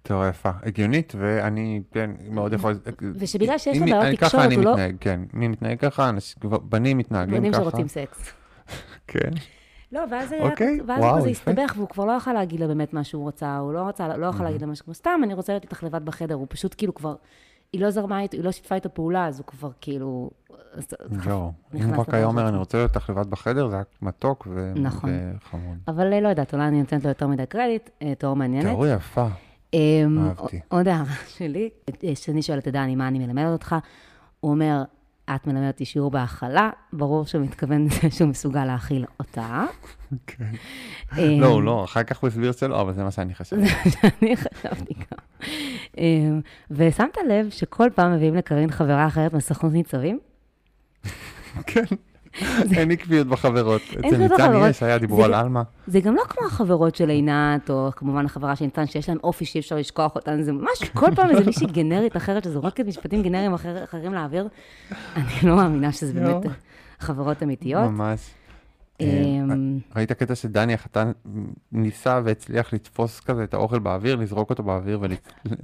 תיאוריה יפה, הגיונית, ואני, כן, מאוד יכול... ושבגלל שיש לו בעיות אני- תקשורת, ככה אני הוא לא- מתנהג, כן. מי מתנהג ככה? בנים מתנהגים בנים ככה. שרוצים סקס. כן. לא, ואז אוקיי, ואז וואו, יפה. הסתבך, והוא כבר לא יכל להגיד לה באמת מה שהוא רצה, הוא לא רצה, לא יכול להגיד לה משהו כמו, סתם, אני רוצה להיות איתך לבד בחדר, הוא פשוט כאילו כבר, היא לא זרמה איתו, היא לא שיתפה איתו פעולה, אז הוא כבר כאילו... זהו. אם הוא רק היה אומר, אני. רוצה להיות איתך לבד בחדר, זה היה מתוק נכון. וחמוד. אבל אה, לא יודעת, אולי אני נותנת לו יותר מדי קרדיט, אה, תיאור מעניינת. תיאוריה יפה. אמ, אהבתי. עוד הערה שלי, אה, שאני שואלת את דני, מה אני מלמדת אותך? הוא אומר, את מלמדת אותי שיעור בהכלה, ברור שהוא מתכוון לזה שהוא מסוגל להכיל אותה. כן. לא, לא, אחר כך הוא הסביר שלא, אבל זה מה שאני חשבתי. אני חשבתי גם. אמ, ושמת לב שכל פעם מביאים לקרין חברה אחרת מסוכנות ניצבים? כן. אין עקביות בחברות. אצל ניצן. יש, היה דיבור על עלמה. זה גם לא כמו החברות של עינת, או כמובן החברה של ניצן, שיש להם אופי שאי אפשר לשכוח אותן, זה ממש כל פעם איזה מישהי גנרית אחרת שזורקת משפטים גנריים אחר, אחרים לאוויר. אני לא מאמינה שזה באמת. חברות אמיתיות. ממש. אמ, ראית קטע שדני החתן ניסה והצליח לתפוס כזה את האוכל באוויר, לזרוק אותו באוויר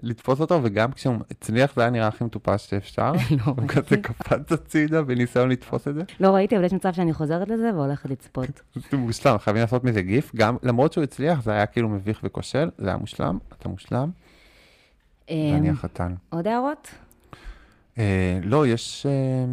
ולתפוס אותו, וגם כשהוא הצליח זה היה נראה הכי מטופש שאפשר. לא הוא כזה ראיתי. קפץ הצידה בניסיון לתפוס את זה. לא ראיתי, אבל יש מצב שאני חוזרת לזה והולכת לצפות. זה מושלם, חייבים לעשות מזה גיף, גם למרות שהוא הצליח, זה היה כאילו מביך וכושל, זה היה מושלם, אתה מושלם, דני אמ, החתן. עוד הערות? אה, לא, יש אה,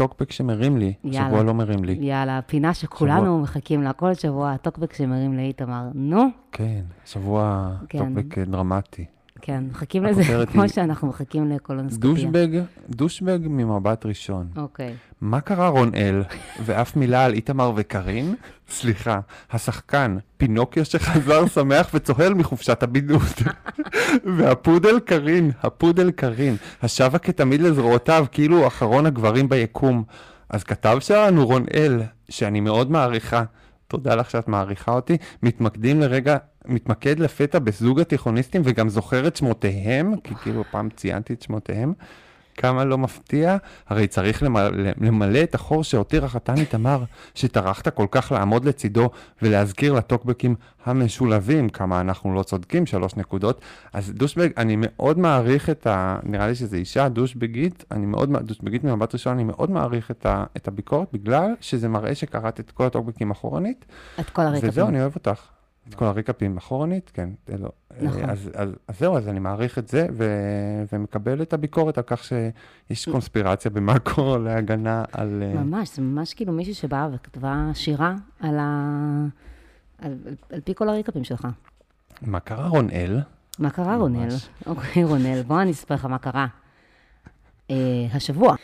טוקבק שמרים לי, יאללה. שבוע לא מרים לי. יאללה, פינה שכולנו מחכים לה כל שבוע, הטוקבק שמרים לאיתמר. נו, כן, שבוע כן. טוקבק אה, דרמטי. כן, מחכים לזה כמו היא- שאנחנו מחכים לקולונוסקופיה. דושבג, douchebag ממבט ראשון. אוקיי. מה קרה רונאל? ואף מילה על איתמר וקארין? סליחה, השחקן, פינוקיו שחזר שמח וצוהל מחופשת הבידוד. והפודל קארין, הפודל קארין, השבה כתמיד לזרועותיו, כאילו הוא אחרון הגברים ביקום. אז כתב שלנו רונאל, שאני מאוד מעריכה, תודה לך שאת מעריכה אותי, מתמקדים לרגע, מתמקד לפתע בזוג התיכוניסטים וגם זוכר את שמותיהם, כי כאילו פעם ציינתי את שמותיהם. כמה לא מפתיע, הרי צריך למלא, למלא את החור שהותיר החתן איתמר, שטרחת כל כך לעמוד לצידו ולהזכיר לטוקבקים המשולבים כמה אנחנו לא צודקים, שלוש נקודות. אז דושבג, אני מאוד מעריך את ה... נראה לי שזו אישה דושבגית, אני מאוד, דושבגית ממבט ראשון, אני מאוד מעריך את, ה, את הביקורת, בגלל שזה מראה שקראת את כל הטוקבקים אחורנית, את כל הרקע. וזהו, אני אוהב אותך. את כל הריקאפים אחורנית, כן, לא. נכון. אז, אז, אז זהו, אז אני מעריך את זה, ו, ומקבל את הביקורת על כך שיש קונספירציה במאקרו להגנה על... אה, ממש, זה ממש כאילו מישהי שבאה וכתבה שירה על ה... על, על, על פי כל הריקאפים שלך. מה קרה רונאל? מה קרה, ממש. רונל? אוקיי, רונל, בוא אני אספר לך מה קרה. Uh, השבוע,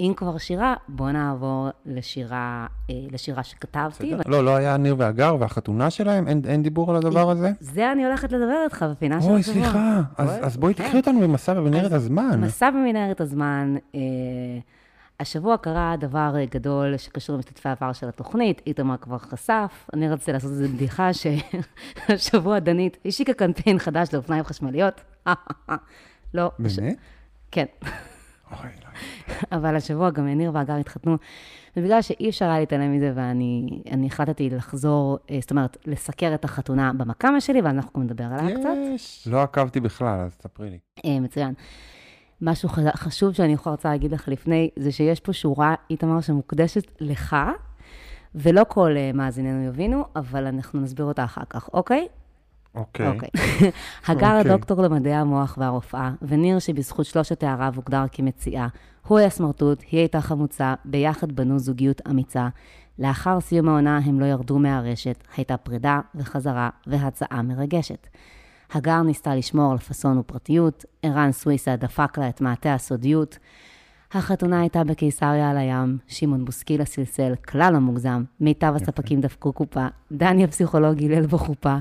אם כבר שירה, בוא נעבור לשירה, uh, לשירה שכתבתי. לא, לא היה ניר והגר והחתונה שלהם? אין, אין דיבור על הדבר הזה? זה אני הולכת לדבר איתך בפינה של אוי, השבוע. סליחה. אז, אוי, אז בואי כן. תקחי אותנו במסע במנהרת הזמן. מסע במנהרת הזמן, אה, השבוע קרה דבר אה, גדול שקשור למשתתפי העבר של התוכנית, איתמר כבר חשף, אני רציתי לעשות איזו בדיחה שהשבוע דנית השיקה קמפיין חדש לאופניים חשמליות. לא. באמת? כן. לא. אבל השבוע גם ניר והגר התחתנו, ובגלל שאי אפשר היה להתעלם מזה, ואני אני החלטתי לחזור, אה, זאת אומרת, לסקר את החתונה במקאמה שלי, ואנחנו גם נדבר עליה קצת. יש. לא עקבתי בכלל, אז תספרי לי. אה, מצוין. משהו חשוב שאני יכולה רוצה להגיד לך לפני, זה שיש פה שורה, איתמר, שמוקדשת לך, ולא כל אה, מאזיננו יבינו, אבל אנחנו נסביר אותה אחר כך, אוקיי? אוקיי. אוקיי. הגר אוקיי. הדוקטור למדעי המוח והרופאה, וניר, שבזכות שלושת תאריו הוגדר כמציאה. הוא היה סמרטוט, היא הייתה חמוצה, ביחד בנו זוגיות אמיצה. לאחר סיום העונה הם לא ירדו מהרשת, הייתה פרידה וחזרה והצעה מרגשת. הגר ניסתה לשמור על פאסון ופרטיות, ערן סוויסה דפק לה את מעטה הסודיות. החתונה הייתה בקיסריה על הים, שמעון בוסקילה סלסל, כלל לא מוגזם, מיטב הספקים דפקו קופה, דני הפסיכולוג הילל בחופה.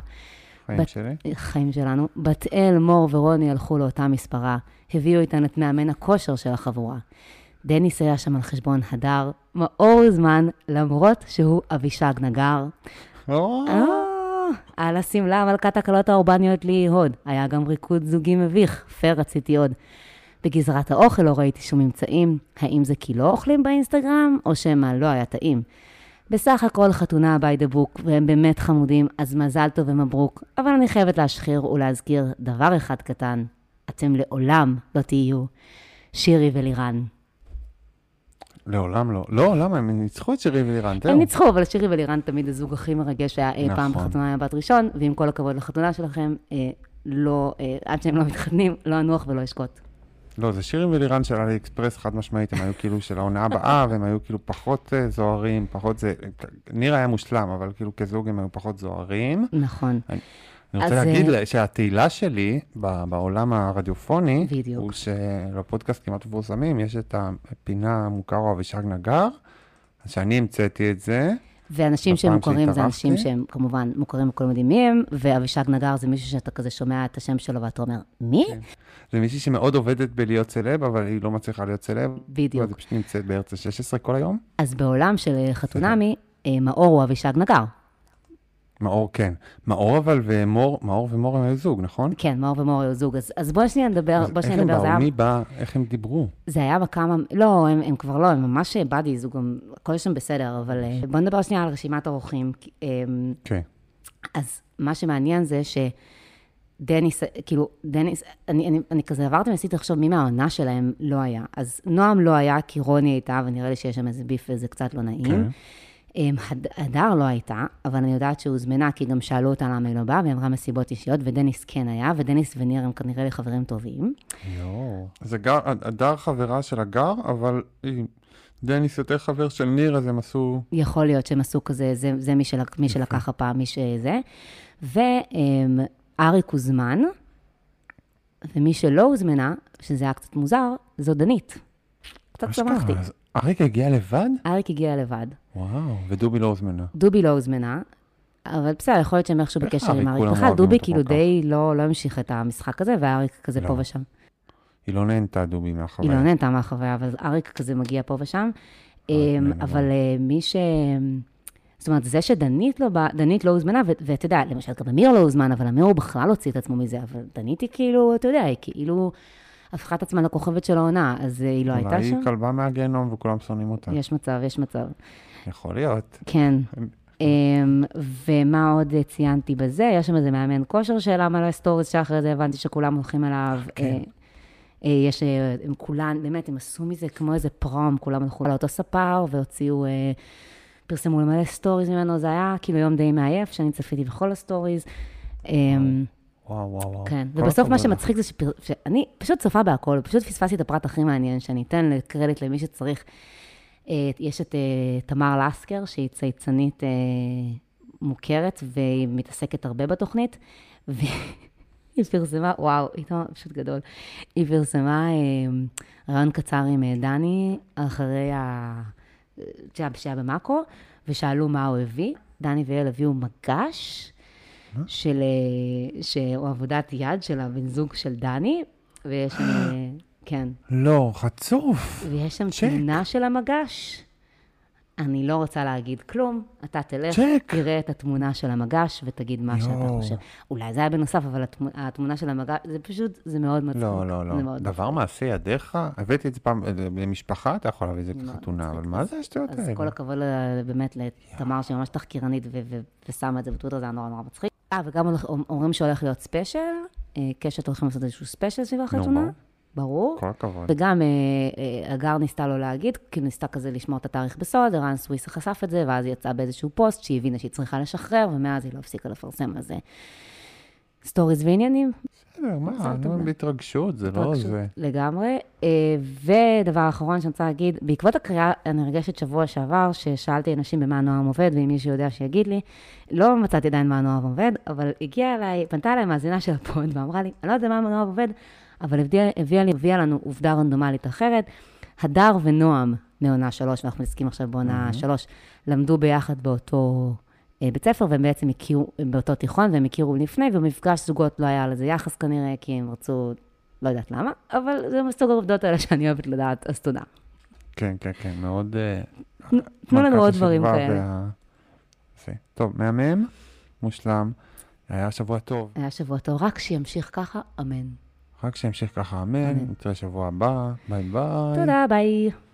חיים בת- שלי. חיים שלנו. בת אל, מור ורוני הלכו לאותה מספרה, הביאו איתן את מאמן הכושר של החבורה. דניס היה שם על חשבון הדר, מאור זמן, למרות שהוא אבישג נגר. אה, על השמלה מלכת הקלות האורבניות לי הוד. היה גם ריקוד זוגי מביך, פייר רציתי עוד. בגזרת האוכל לא ראיתי שום ממצאים. האם זה כי לא אוכלים באינסטגרם, או שמא לא היה טעים? בסך הכל חתונה by the book, והם באמת חמודים, אז מזל טוב ומברוק. אבל אני חייבת להשחיר ולהזכיר דבר אחד קטן. אתם לעולם לא תהיו שירי ולירן. לעולם לא. לא, למה? הם ניצחו את שירי ולירן, זהו. הם ניצחו, אבל שירי ולירן תמיד הזוג הכי מרגש שהיה אי פעם נכון. בחתונה עם בת ראשון, ועם כל הכבוד לחתונה שלכם, אה, לא, אה, עד שהם לא מתחתנים, לא אנוח ולא אשקוט. לא, זה שירים ולירן של אלי אקספרס, חד משמעית, הם היו כאילו של העונה הבאה, והם היו כאילו פחות אה, זוהרים, פחות זה... ניר היה מושלם, אבל כאילו כזוג הם היו פחות זוהרים. נכון. אני רוצה אז, להגיד אה, לה שהתהילה שלי בעולם הרדיופוני, בדיוק. הוא שלפודקאסט כמעט מפורסמים, יש את הפינה מוכר או אבישג נגר, שאני המצאתי את זה. ואנשים שהם מוכרים זה אנשים. שהם כמובן מוכרים וכולם יודעים מי הם, ואבישג נגר זה מישהו שאתה כזה שומע את השם שלו ואתה אומר, מי? כן. זה מישהי שמאוד עובדת בלהיות סלב, אבל היא לא מצליחה להיות סלב. בדיוק. אז היא פשוט נמצאת בארץ ה-16 כל היום. אז בעולם של אה, חתונמי, אה, מאור הוא אבישג נגר. מאור כן. מאור אבל ומור, מאור ומור הם היו זוג, נכון? כן, מאור ומור היו זוג. אז, אז בואי שנייה נדבר, בואי איך שנייה הם נדבר. זה באו? היה- מי בא? איך הם דיברו? זה היה בכמה, לא, הם, הם כבר לא, הם ממש באדי, זוג, הם- הכל שם בסדר, אבל אה, בואו נדבר שנייה על רשימת האורחים. אמ, כן. אז מה שמעניין זה שדניס, כאילו, דניס, אני, אני, אני כזה עברתי וניסיתי לחשוב מי מהעונה שלהם לא היה. אז נועם לא היה, כי רוני הייתה, ונראה לי שיש שם איזה ביף וזה קצת לא נעים. כן. אמ, הד- הדר לא הייתה, אבל אני יודעת שהוזמנה, כי גם שאלו אותה למה היא לא באה, והיא אמרה מסיבות אישיות, ודניס כן היה, ודניס וניר הם כנראה לי חברים טובים. יואו. אז הגר, הדר חברה של הגר, אבל דניס יותר חבר של ניר, אז הם עשו... יכול להיות שהם עשו כזה, זה, זה מי, של, מי שלקח הפעם, מי שזה. ואריק הוזמן, ומי שלא הוזמנה, שזה היה קצת מוזר, זו דנית. קצת שמחתי. אז אריק הגיע לבד? אריק הגיע לבד. וואו, ודובי לא הוזמנה. דובי לא הוזמנה, אבל בסדר, יכול להיות שהם איכשהו בקשר עם אריק? אריק. בכלל, דובי כאילו. די לא, לא המשיך את המשחק הזה, ואריק כזה לא. פה ושם. היא לא נהנתה דובי היא מהחוויה. לא נהנתה מהחוויה, אבל אריק כזה מגיע פה ושם. אמ, אבל אה, מי ש... זאת אומרת, זה שדנית לא דנית לא הוזמנה, ואתה יודע, למשל, גם אמיר לא הוזמן, אבל אמיר הוא בכלל הוציא את עצמו מזה, אבל דנית היא כאילו, אתה יודע, היא כאילו הפכה את עצמה לכוכבת של העונה, אז אה, היא לא הייתה אולי שם. היא כלבה מהגיהנום וכולם שונאים אותה. יש מצב, יש מצב. יכול להיות. כן. אמ, ומה עוד ציינתי בזה? יש שם איזה מאמן כושר שאלה מלא stories, שאחרי זה הבנתי שכולם הולכים אליו. כן. אה, אה, יש, הם כולן, באמת, הם עשו מזה כמו איזה prom, כולם הלכו לאותו ספר והוציאו, פרסמו למלא stories ממנו, זה היה כאילו יום די מעייף, שאני צפיתי בכל ה stories. אמ, וואו, וואו, וואו. כן, ובסוף מה. שמצחיק זה שפר... שאני פשוט צופה בהכל, פשוט פספסתי את הפרט הכי מעניין, שאני אתן קרדיט למי שצריך. אה, יש את אה, תמר לסקר, שהיא צייצנית אה, מוכרת, והיא מתעסקת הרבה בתוכנית, והיא פרסמה, וואו, היא הייתה פשוט גדול. היא פרסמה רעיון קצר עם דני, אחרי ה... שהיה שהיה במאקו, ושאלו מה הוא הביא. דני ויעל הביאו מגש. של, אה, שהוא עבודת יד של הבן זוג של דני, ויש שם, אה, כן, לא, חצוף. ויש שם. תמונה של המגש. אני לא רוצה להגיד כלום, אתה תלך, צ'ק. תראה את התמונה של המגש ותגיד מה שאתה יואו. חושב. אולי זה היה בנוסף, אבל התמונה, התמונה של המגש, זה פשוט, זה מאוד מצחיק. לא, לא, לא. דבר מעשי ידיך? הבאתי את זה פעם אה, למשפחה, אתה יכול להביא את זה לחתונה, מצחיק. אבל מה זה השטויות אז האלה? כל הכבוד ל- באמת לתמר, שהיא ממש תחקירנית ושמה את זה בטוויטר, זה היה נורא נורא מצחיק. אה, וגם אומרים שהולך להיות special, אה, קשת הולכים לעשות איזשהו special סביב החתונה. ברור. כל הכבוד. וגם אה, אה, הגר ניסתה לו להגיד, כי ניסתה כזה לשמור את התאריך בסוד, ערן סוויסה חשף את זה, ואז היא יצאה באיזשהו פוסט שהיא הבינה שהיא צריכה לשחרר, ומאז היא לא הפסיקה לפרסם על זה stories ועניינים. בסדר, מה, נו, טוב. בהתרגשות, זה לא זה. לגמרי. אה, ודבר אחרון שאני רוצה להגיד, בעקבות הקריאה הנרגשת שבוע שעבר, ששאלתי אנשים במה הנועם עובד, ואם מישהו יודע שיגיד לי, לא מצאתי עדיין מה הנועם עובד, אבל הגיעה אליי, פנתה אליי מאזינה של הפוד, ואמרה לי, אני לא יודעת במה הנועם עובד, אבל הביאה, הביאה, לי, הביאה לנו עובדה רנדומלית אחרת. הדר ונועם מעונה שלוש, ואנחנו מתעסקים עכשיו בעונה שלוש, למדו ביחד באותו אה, בית ספר, והם בעצם הכירו, באותו תיכון, והם הכירו לפני, ובמפגש זוגות לא היה לזה יחס כנראה, כי הם רצו, לא יודעת למה, אבל זה מסוג העובדות האלה שאני אוהבת לדעת, אז תודה. כן, כן, כן, מאוד... אה, תנו לנו עוד דברים כאלה. וה- זה. טוב, מהמם, מושלם. היה שבוע טוב. היה שבוע טוב, רק שימשיך ככה, אמן. רק שימשיך ככה, אמן. אמן. נתראה שבוע הבא. ביי ביי. תודה, ביי.